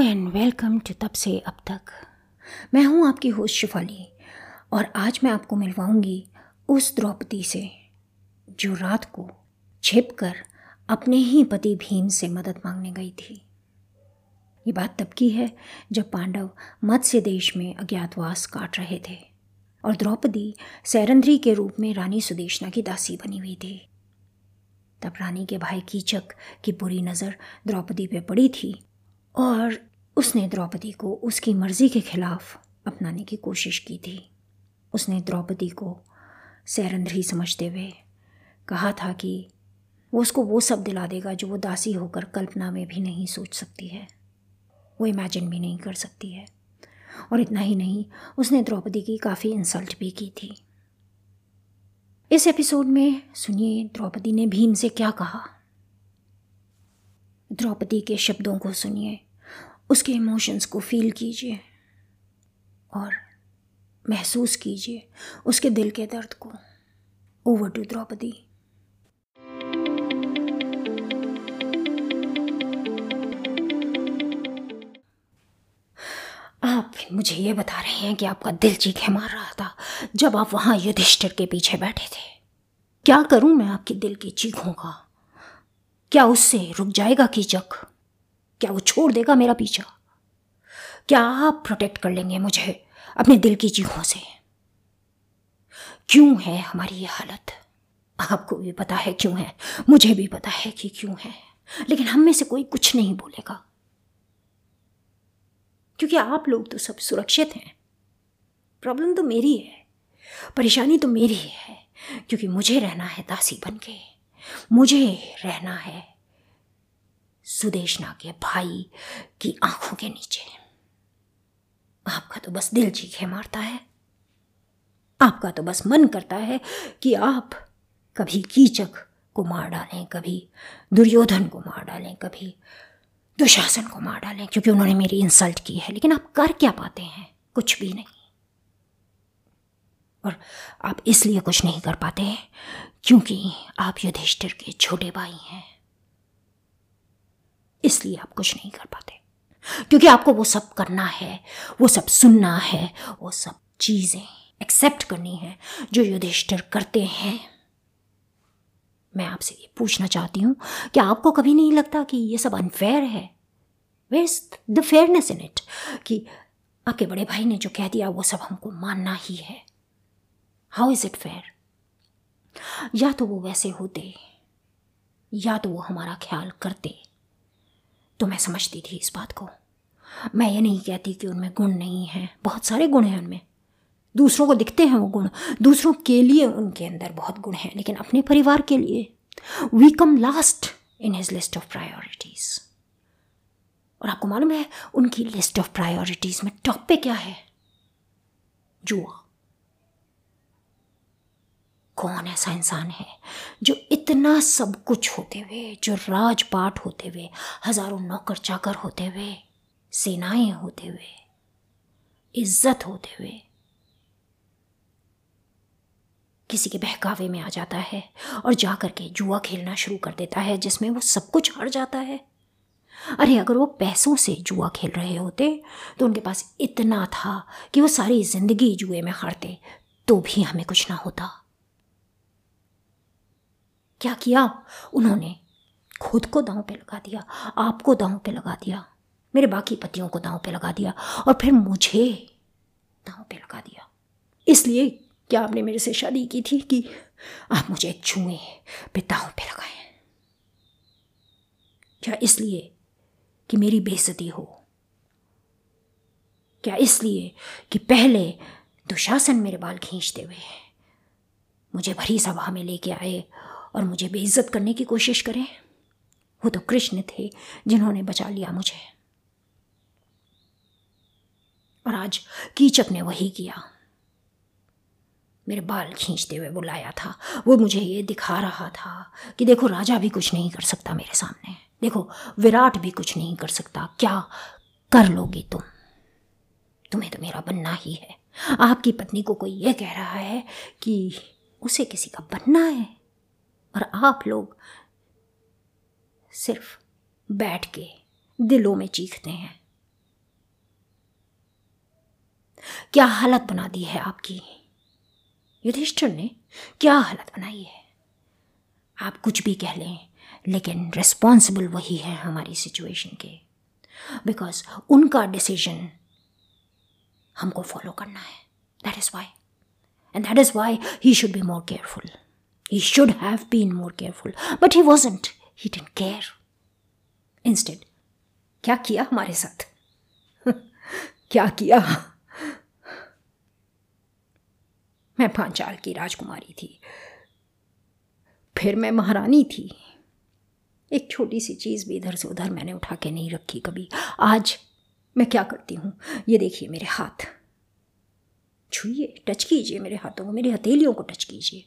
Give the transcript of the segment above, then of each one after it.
And welcome to तब से अब तक मैं हूँ आपकी होस्ट शिफाली, और आज मैं आपको मिलवाऊँगी उस द्रौपदी से जो रात को छिप कर अपने ही पति भीम से मदद मांगने गई थी। ये बात तब की है जब पांडव मत्स्य देश में अज्ञातवास काट रहे थे, और द्रौपदी सैरंद्री के रूप में रानी सुदेशना की दासी बनी हुई थी। तब रानी के भाई कीचक की बुरी नज़र द्रौपदी पे पड़ी थी और उसने द्रौपदी को उसकी मर्ज़ी के खिलाफ अपनाने की कोशिश की थी। उसने द्रौपदी को सैरंध्री समझते हुए कहा था कि वो उसको वो सब दिला देगा जो वो दासी होकर कल्पना में भी नहीं सोच सकती है। वो इमेजिन भी नहीं कर सकती है। और इतना ही नहीं, उसने द्रौपदी की काफ़ी इंसल्ट भी की थी। इस एपिसोड में सुनिए द्रौपदी ने भीम से क्या कहा। द्रौपदी के शब्दों को सुनिए। उसके इमोशंस को फील कीजिए और महसूस कीजिए उसके दिल के दर्द को। Over to Draupadi. आप मुझे ये बता रहे हैं कि आपका दिल चीखे मार रहा था जब आप वहाँ युधिष्ठिर के पीछे बैठे थे। क्या करूँ मैं आपके दिल की चीखों का? क्या उससे रुक जाएगा कीचक? क्या वो छोड़ देगा मेरा पीछा? क्या आप प्रोटेक्ट कर लेंगे मुझे अपने दिल की चीखों से? क्यों है हमारी ये हालत? आपको भी पता है क्यों है, मुझे भी पता है कि क्यों है, लेकिन हम में से कोई कुछ नहीं बोलेगा। क्योंकि आप लोग तो सब सुरक्षित हैं। प्रॉब्लम तो मेरी है, परेशानी तो मेरी है, क्योंकि मुझे रहना है दासी बन के मुझे रहना है सुदेशना के भाई की आँखों के नीचे आपका तो बस दिल चीखे मारता है। आपका तो बस मन करता है कि आप कभी कीचक को मार डालें, कभी दुर्योधन को मार डालें, कभी दुशासन को मार डालें, क्योंकि उन्होंने मेरी इंसल्ट की है। लेकिन आप कर क्या पाते हैं? कुछ भी नहीं। और आप इसलिए कुछ नहीं कर पाते हैं क्योंकि आप युधिष्ठिर के छोटे भाई हैं। इसलिए आप कुछ नहीं कर पाते। क्योंकि आपको वो सब करना है, वो सब सुनना है, वो सब चीज़ें एक्सेप्ट करनी है जो युधिष्ठिर करते हैं। मैं आपसे ये पूछना चाहती हूँ कि आपको कभी नहीं लगता कि ये सब अनफेयर है? Where is the fairness in it कि आपके बड़े भाई ने जो कह दिया, वो सब हमको मानना ही है। हाउ इज़ इट फेयर या तो वो वैसे होते, या तो वो हमारा ख्याल करते। तो मैं समझती थी इस बात को। मैं ये नहीं कहती कि उनमें गुण नहीं हैं। बहुत सारे गुण हैं उनमें। दूसरों को दिखते हैं वो गुण। दूसरों के लिए उनके अंदर बहुत गुण हैं, लेकिन अपने परिवार के लिए। We come last in his list of priorities और आपको मालूम है, उनकी लिस्ट ऑफ़ प्रायोरिटीज़ में टॉप पे क्या है? जुआ। कौन ऐसा इंसान है जो इतना सब कुछ होते हुए, जो राजपाट होते हुए, हज़ारों नौकर चाकर होते हुए, सेनाएँ होते हुए, इज़्ज़त होते हुए किसी के बहकावे में आ जाता है और जा कर के जुआ खेलना शुरू कर देता है, जिसमें वो सब कुछ हार जाता है। अरे, अगर वो पैसों से जुआ खेल रहे होते तो उनके पास इतना था कि वो सारी ज़िंदगी जुए में हारते तो भी हमें कुछ ना होता। क्या किया? उन्होंने खुद को दांव पे लगा दिया, आपको दांव पे लगा दिया, मेरे बाकी पतियों को दांव पे लगा दिया और फिर मुझे दांव पे लगा दिया। इसलिए क्या आपने मेरे से शादी की थी कि आप मुझे छुए पे दांव पे लगाए? क्या इसलिए कि मेरी बेइज्जती हो? क्या इसलिए कि पहले दुशासन मेरे बाल खींचते हुए मुझे भरी सभा में लेके आए और मुझे बेइज्जत करने की कोशिश करें। वो तो कृष्ण थे जिन्होंने बचा लिया मुझे। और आज कीचक ने वही किया। मेरे बाल खींचते हुए बुलाया था। वो मुझे ये दिखा रहा था कि देखो, राजा भी कुछ नहीं कर सकता मेरे सामने। देखो, विराट भी कुछ नहीं कर सकता। क्या कर लोगी तुम? तुम्हें तो मेरा बनना ही है। आपकी पत्नी को कोई ये कह रहा है कि उसे किसी का बनना है। और आप लोग सिर्फ़ बैठ के दिलों में चीखते हैं। क्या हालत बना दी है आपकी? युधिष्ठिर ने क्या हालत बनाई है? आप कुछ भी कह लें, लेकिन रिस्पॉन्सिबल वही है हमारी सिचुएशन के। बिकॉज़ उनका डिसीज़न हमको फॉलो करना है। That is why and that is why he should be more careful he should have been more careful but he wasn't he didn't care instead क्या किया हमारे साथ क्या किया मैं पांचाल की राजकुमारी थी फिर मैं महारानी थी एक छोटी सी चीज़ भी इधर से उधर मैंने उठा के नहीं रखी कभी आज मैं क्या करती हूँ ये देखिए मेरे हाथ छुइए टच कीजिए मेरे हाथों को मेरी हथेलियों को टच कीजिए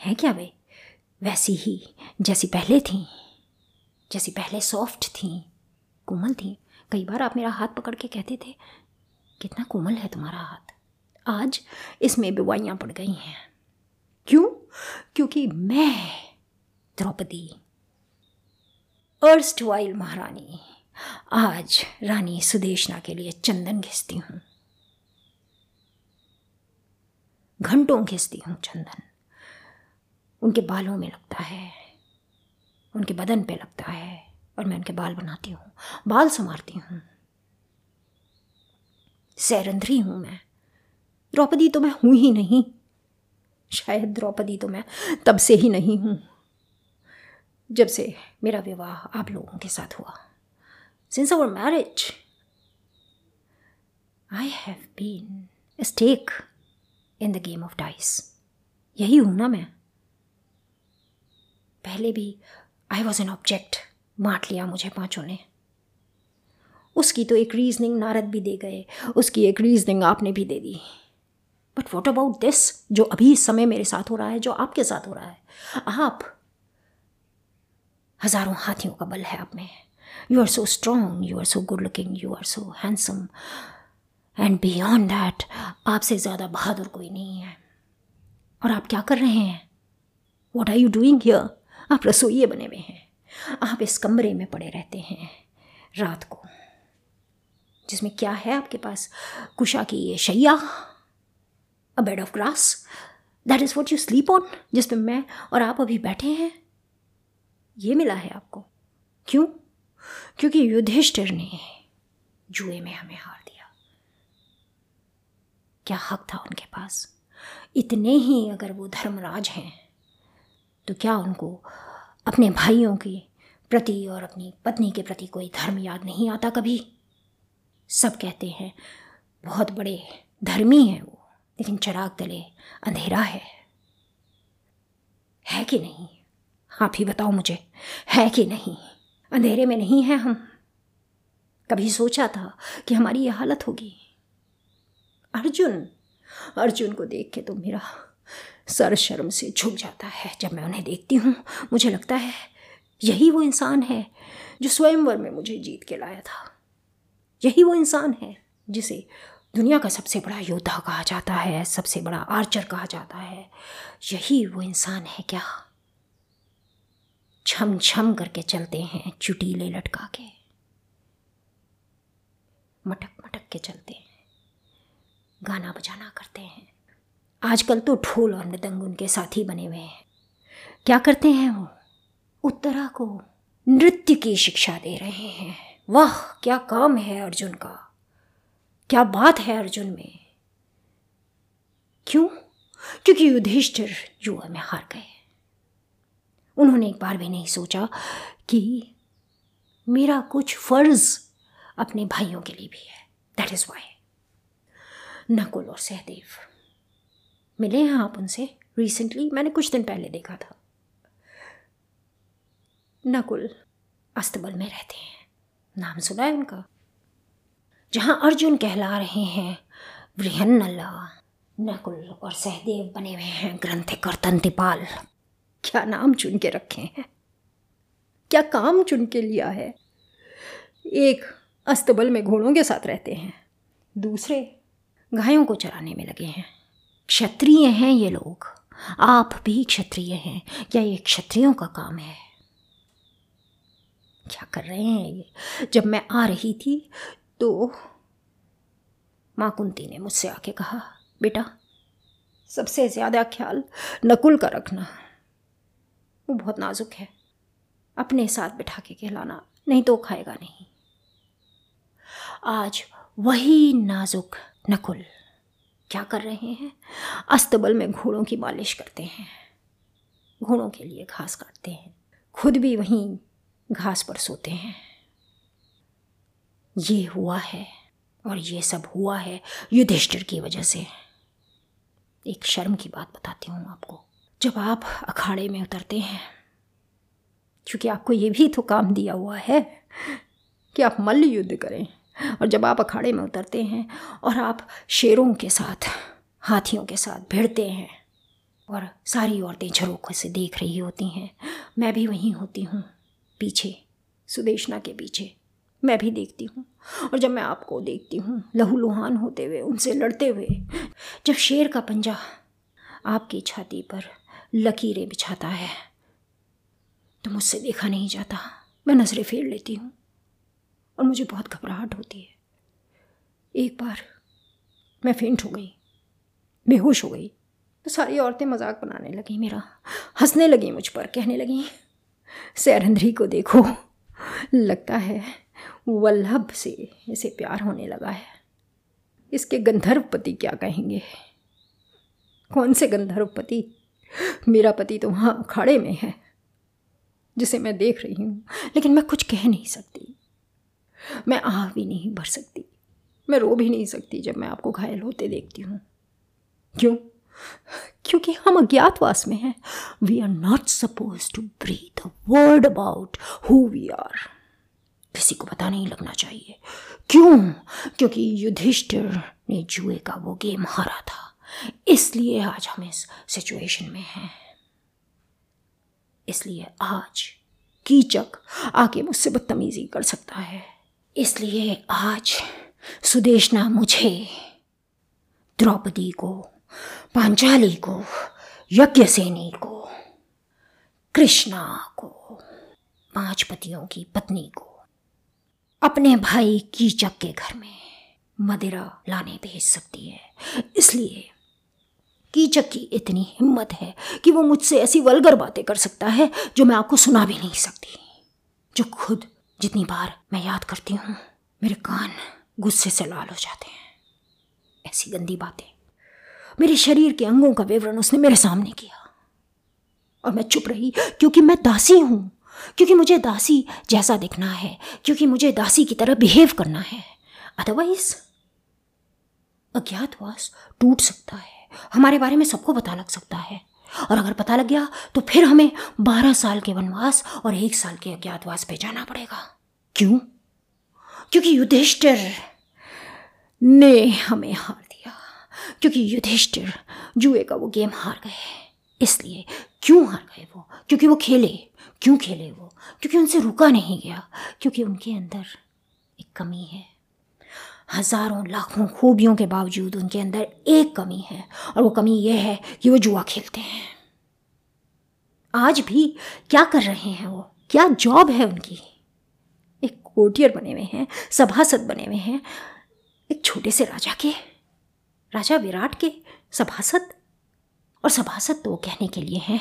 है क्या वे? वैसी ही, जैसी पहले थी, जैसी पहले सॉफ्ट थी, कोमल थी। कई बार आप मेरा हाथ पकड़ के कहते थे, कितना कोमल है तुम्हारा हाथ। आज इसमें बेवाइयाँ पड़ गई हैं। क्यों? क्योंकि मैं द्रौपदी अर्स्ट वाइल महारानी, आज रानी सुदेशना के लिए चंदन घिसती हूँ। घंटों घिसती हूँ चंदन। उनके बालों में लगता है। उनके बदन पे लगता है और मैं उनके बाल बनाती हूँ, बाल संवारती हूँ। सैरंध्री हूँ मैं। द्रौपदी तो मैं हूँ ही नहीं। शायद द्रौपदी तो मैं तब से ही नहीं हूँ। जब से मेरा विवाह आप लोगों के साथ हुआ। Since our marriage I have been stake in the game of dice यही हूँ ना मैं। पहले भी आई वॉज़ एन ऑब्जेक्ट माट लिया मुझे पाँचों ने। उसकी तो एक रीजनिंग नारद भी दे गए, उसकी एक रीजनिंग आपने भी दे दी। बट वॉट अबाउट दिस जो अभी इस समय मेरे साथ हो रहा है, जो आपके साथ हो रहा है? आप, हज़ारों हाथियों का बल है आप में। You are so strong you are so good looking you are so handsome and beyond that आपसे ज़्यादा बहादुर कोई नहीं है। और आप क्या कर रहे हैं? What are you doing here आप रसोइये बने हुए हैं। आप इस कमरे में पड़े रहते हैं। रात को, जिसमें क्या है आपके पास? कुशा की ये शैया a bed of grass that is what you sleep on जिसमें मैं और आप अभी बैठे हैं। ये मिला है आपको। क्यों? क्योंकि युधिष्ठिर ने जुए में हमें हार दिया। क्या हक था उनके पास? इतने ही अगर वो धर्मराज हैं तो क्या उनको अपने भाइयों के प्रति और अपनी पत्नी के प्रति कोई धर्म याद नहीं आता कभी? सब कहते हैं, बहुत बड़े धर्मी हैं वो, लेकिन चराग तले अंधेरा है। है कि नहीं? आप ही बताओ मुझे, है कि नहीं? अंधेरे में नहीं है हम। कभी सोचा था कि हमारी यह हालत होगी। अर्जुन अर्जुन को देख के तो मेरा सर शर्म से झुक जाता है। जब मैं उन्हें देखती हूँ, मुझे लगता है यही वो इंसान है जो स्वयंवर में मुझे जीत के लाया था। यही वो इंसान है जिसे दुनिया का सबसे बड़ा योद्धा कहा जाता है, सबसे बड़ा आर्चर कहा जाता है। यही वो इंसान है क्या? छम छम करके चलते हैं चुटीले लटका के। मटक मटक के चलते हैं। गाना बजाना करते हैं। आजकल तो ढोल और मृदंग उनके साथी बने हुए हैं। क्या करते हैं वो? उत्तरा को नृत्य की शिक्षा दे रहे हैं। वाह, क्या काम है अर्जुन का। क्या बात है अर्जुन में। क्यों? क्योंकि युधिष्ठिर युवा में हार गए उन्होंने एक बार भी नहीं सोचा कि मेरा कुछ फ़र्ज़ अपने भाइयों के लिए भी है। दैट इज़ वाई नकुल और सहदेव। मिले हैं आप उनसे? रिसेंटली मैंने कुछ दिन पहले देखा था। नकुल अस्तबल में रहते हैं। नाम सुना है उनका? जहाँ अर्जुन कहला रहे हैं बृहन्नला नकुल और सहदेव बने हुए हैं, ग्रंथिक और तंतिपाल। क्या नाम चुन के रखे हैं? क्या काम चुन के लिया है? एक अस्तबल में घोड़ों के साथ रहते हैं। दूसरे गायों को चराने में लगे हैं। क्षत्रिय हैं ये लोग। आप भी क्षत्रिय हैं। क्या ये क्षत्रियों का काम है? क्या कर रहे हैं ये? जब मैं आ रही थी तो माँ कुंती ने मुझसे आके कहा, बेटा, सबसे ज़्यादा ख्याल नकुल का रखना। वो बहुत नाजुक है। अपने साथ बिठा के खिलाना, नहीं तो खाएगा नहीं। आज वही नाजुक नकुल। क्या कर रहे हैं? अस्तबल में घोड़ों की मालिश करते हैं। घोड़ों के लिए घास काटते हैं। खुद भी वहीं घास पर सोते हैं। ये हुआ है और ये सब हुआ है युधिष्ठिर की वजह से। एक शर्म की बात बताती हूँ आपको। जब आप अखाड़े में उतरते हैं, क्योंकि आपको ये भी तो काम दिया हुआ है कि आप मल्ल युद्ध करें। और जब आप अखाड़े में उतरते हैं और आप शेरों के साथ, हाथियों के साथ भिड़ते हैं और सारी औरतें झरोखों से देख रही होती हैं, मैं भी वहीं होती हूँ, पीछे, सुदेशना के पीछे, मैं भी देखती हूँ। और जब मैं आपको देखती हूँ, लहूलुहान होते हुए, उनसे लड़ते हुए, जब शेर का पंजा आपकी छाती पर लकीरें बिछाता है तो मुझसे देखा नहीं जाता, मैं नज़रें फेर लेती हूँ। और मुझे बहुत घबराहट होती है। एक बार मैं फेंट हो गई, बेहोश हो गई तो सारी औरतें मज़ाक बनाने लगी मेरा, हंसने लगी मुझ पर, कहने लगी सैरंद्री को देखो, लगता है वल्लभ से इसे प्यार होने लगा है। इसके गंधर्व पति क्या कहेंगे? कौन से गंधर्व पति मेरा पति तो वहाँ अखाड़े में है, जिसे मैं देख रही हूँ, लेकिन मैं कुछ कह नहीं सकती। मैं आह भी नहीं भर सकती। मैं रो भी नहीं सकती जब मैं आपको घायल होते देखती हूँ। क्यों? क्योंकि हम अज्ञातवास में हैं। We are not suppose to breathe a word about who we are किसी को पता नहीं लगना चाहिए। क्यों? क्योंकि युधिष्ठिर ने जुए का वो गेम हारा था। इसलिए आज हम इस सिचुएशन में हैं। इसलिए आज कीचक आके मुझसे बदतमीजी कर सकता है। इसलिए आज सुदेशना मुझे द्रौपदी को, पांचाली को, यज्ञसेनी को, कृष्णा को पाँच पतियों की पत्नी को, अपने भाई कीचक के घर में मदिरा लाने भेज सकती है। इसलिए कीचक की इतनी हिम्मत है कि वो मुझसे ऐसी वलगर बातें कर सकता है जो मैं आपको सुना भी नहीं सकती, जो खुद जितनी बार मैं याद करती हूँ, मेरे कान गुस्से से लाल हो जाते हैं। ऐसी गंदी बातें। मेरे शरीर के अंगों का विवरण उसने मेरे सामने किया। और मैं चुप रही, क्योंकि मैं दासी हूँ, क्योंकि मुझे दासी जैसा दिखना है, क्योंकि मुझे दासी की तरह बिहेव करना है। अदरवाइज़ अज्ञातवास टूट सकता है। हमारे बारे में सबको पता लग सकता है। और अगर पता लग गया तो फिर हमें बारह साल के वनवास और एक साल के अज्ञातवास पे जाना पड़ेगा। क्यों? क्योंकि युधिष्ठिर ने हमें हार दिया। क्योंकि युधिष्ठिर जुए का वो गेम हार गए इसलिए क्यों हार गए वो? क्योंकि वो खेले। क्यों खेले वो? क्योंकि उनसे रुका नहीं गया। क्योंकि उनके अंदर एक कमी है। हज़ारों लाखों खूबियों के बावजूद उनके अंदर एक कमी है और वो कमी ये है कि वो जुआ खेलते हैं। आज भी क्या कर रहे हैं वो? क्या जॉब है उनकी? एक कोटियर बने हुए हैं, सभासद बने हुए हैं, एक छोटे से राजा के, राजा विराट के सभासद। और सभासद तो कहने के लिए हैं।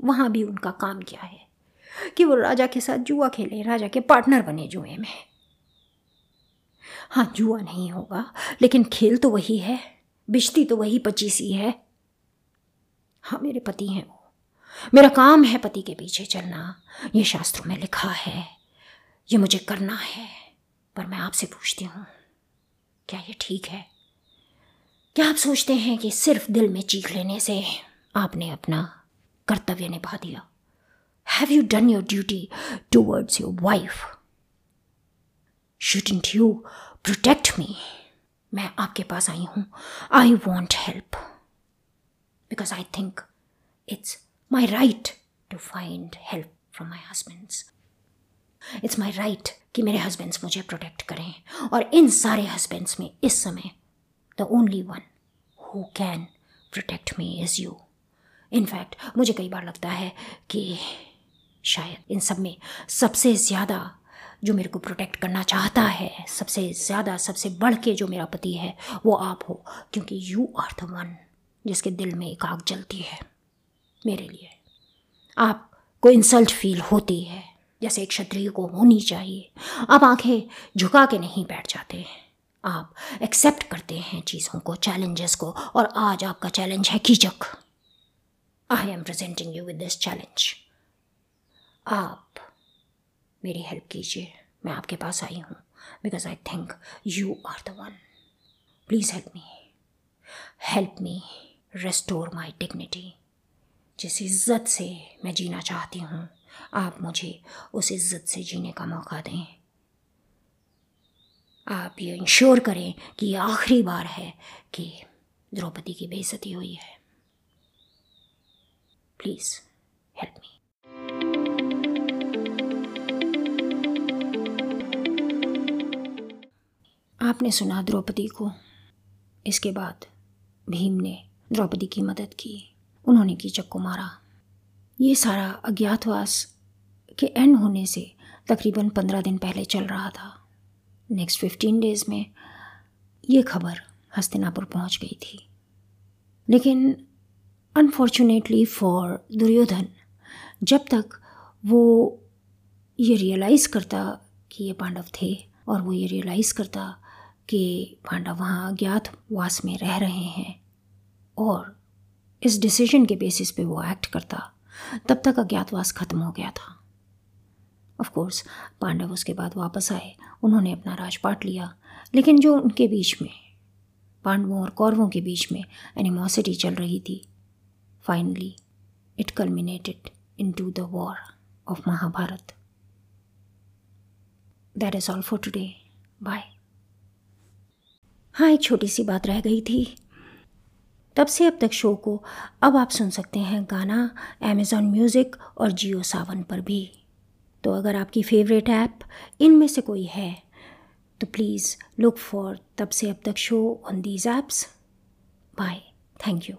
वहाँ भी उनका काम क्या है कि वो राजा के साथ जुआ खेले, राजा के पार्टनर बने जुए में। हाँ जुआ नहीं होगा। लेकिन खेल तो वही है, बिजती तो वही पचीसी है। हाँ मेरे पति हैं वो। मेरा काम है पति के पीछे चलना। ये शास्त्रों में लिखा है। ये मुझे करना है। पर मैं आपसे पूछती हूँ, क्या ये ठीक है? क्या आप सोचते हैं कि सिर्फ़ दिल में चीख लेने से आपने अपना कर्तव्य निभा दिया? Have you done your duty towards your wife shouldn't you protect me मैं आपके पास आई हूँ। I want help because I think it's my right to find help from my husbands it's my right कि मेरे हस्बैंड्स मुझे protect करें। और इन सारे हस्बैंड्स में इस समय the only one who can protect me is you in fact मुझे कई बार लगता है कि शायद इन सब में सबसे ज़्यादा जो मेरे को प्रोटेक्ट करना चाहता है, सबसे ज़्यादा, सबसे बढ़ के जो मेरा पति है, वो आप हो, क्योंकि यू आर द वन जिसके दिल में एक आग जलती है, मेरे लिए। आपको इंसल्ट फील होती है, जैसे एक क्षत्रिय को होनी चाहिए। आप आँखें झुका के नहीं बैठ जाते। हैं आप एक्सेप्ट करते हैं चीज़ों को चैलेंजेस को, और आज आपका चैलेंज है Kichak. I am presenting you with this challenge आप मेरी हेल्प कीजिए। मैं आपके पास आई हूँ। Because I think you are the one please help me help me restore my dignity जिस इज़्ज़त से मैं जीना चाहती हूँ, आप मुझे उस इज़्ज़त से जीने का मौका दें। आप ये इंश्योर करें कि ये आखिरी बार है कि द्रौपदी की बेइज्जती हुई है। प्लीज़ हेल्प मी आपने सुना द्रौपदी को। इसके बाद भीम ने द्रौपदी की मदद की। उन्होंने को मारा। ये सारा अज्ञातवास के एंड होने से तकरीबन पंद्रह दिन पहले चल रहा था। नेक्स्ट फिफ्टीन डेज़ में ये खबर हस्तिनापुर पहुँच गई थी। लेकिन अनफॉर्चुनेटली फॉर दुर्योधन, जब तक वो ये रियलाइज़ करता कि ये पांडव थे और वो ये रियलाइज़ करता कि पांडव वहाँ अज्ञातवास में रह रहे हैं और इस डिसीज़न के बेसिस पे वो एक्ट करता। तब तक अज्ञातवास ख़त्म हो गया था। ऑफ़ कोर्स पांडव उसके बाद वापस आए। उन्होंने अपना राजपाट लिया। लेकिन जो उनके बीच में, पांडवों और कौरवों के बीच में एनिमोसिटी चल रही थी finally it culminated into the war of Mahabharata that is all for today bye हाँ एक छोटी सी बात रह गई थी। तब से अब तक शो को अब आप सुन सकते हैं गाना अमेज़ॉन म्यूज़िक और जियो सावन पर भी। तो अगर आपकी फेवरेट ऐप इनमें से कोई है तो प्लीज़ लुक फॉर तब से अब तक show on these apps bye thank you